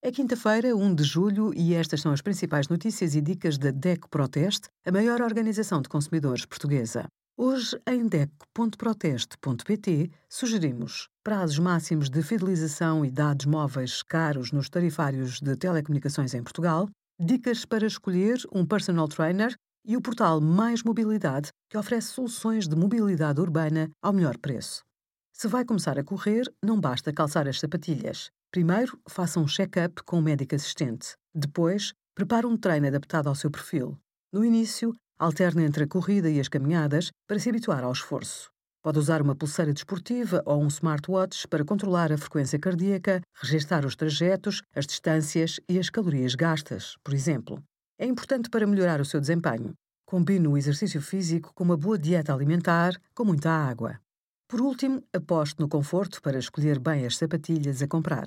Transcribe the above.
É quinta-feira, 1 de julho, e estas são as principais notícias e dicas da DECO Proteste, a maior organização de consumidores portuguesa. Hoje, em DECO.proteste.pt, sugerimos prazos máximos de fidelização e dados móveis caros nos tarifários de telecomunicações em Portugal, dicas para escolher um personal trainer e o portal Mais Mobilidade, que oferece soluções de mobilidade urbana ao melhor preço. Se vai começar a correr, não basta calçar as sapatilhas. Primeiro, faça um check-up com o médico assistente. Depois, prepare um treino adaptado ao seu perfil. No início, alterne entre a corrida e as caminhadas para se habituar ao esforço. Pode usar uma pulseira desportiva ou um smartwatch para controlar a frequência cardíaca, registar os trajetos, as distâncias e as calorias gastas, por exemplo. É importante para melhorar o seu desempenho. Combine o exercício físico com uma boa dieta alimentar, com muita água. Por último, aposte no conforto para escolher bem as sapatilhas a comprar.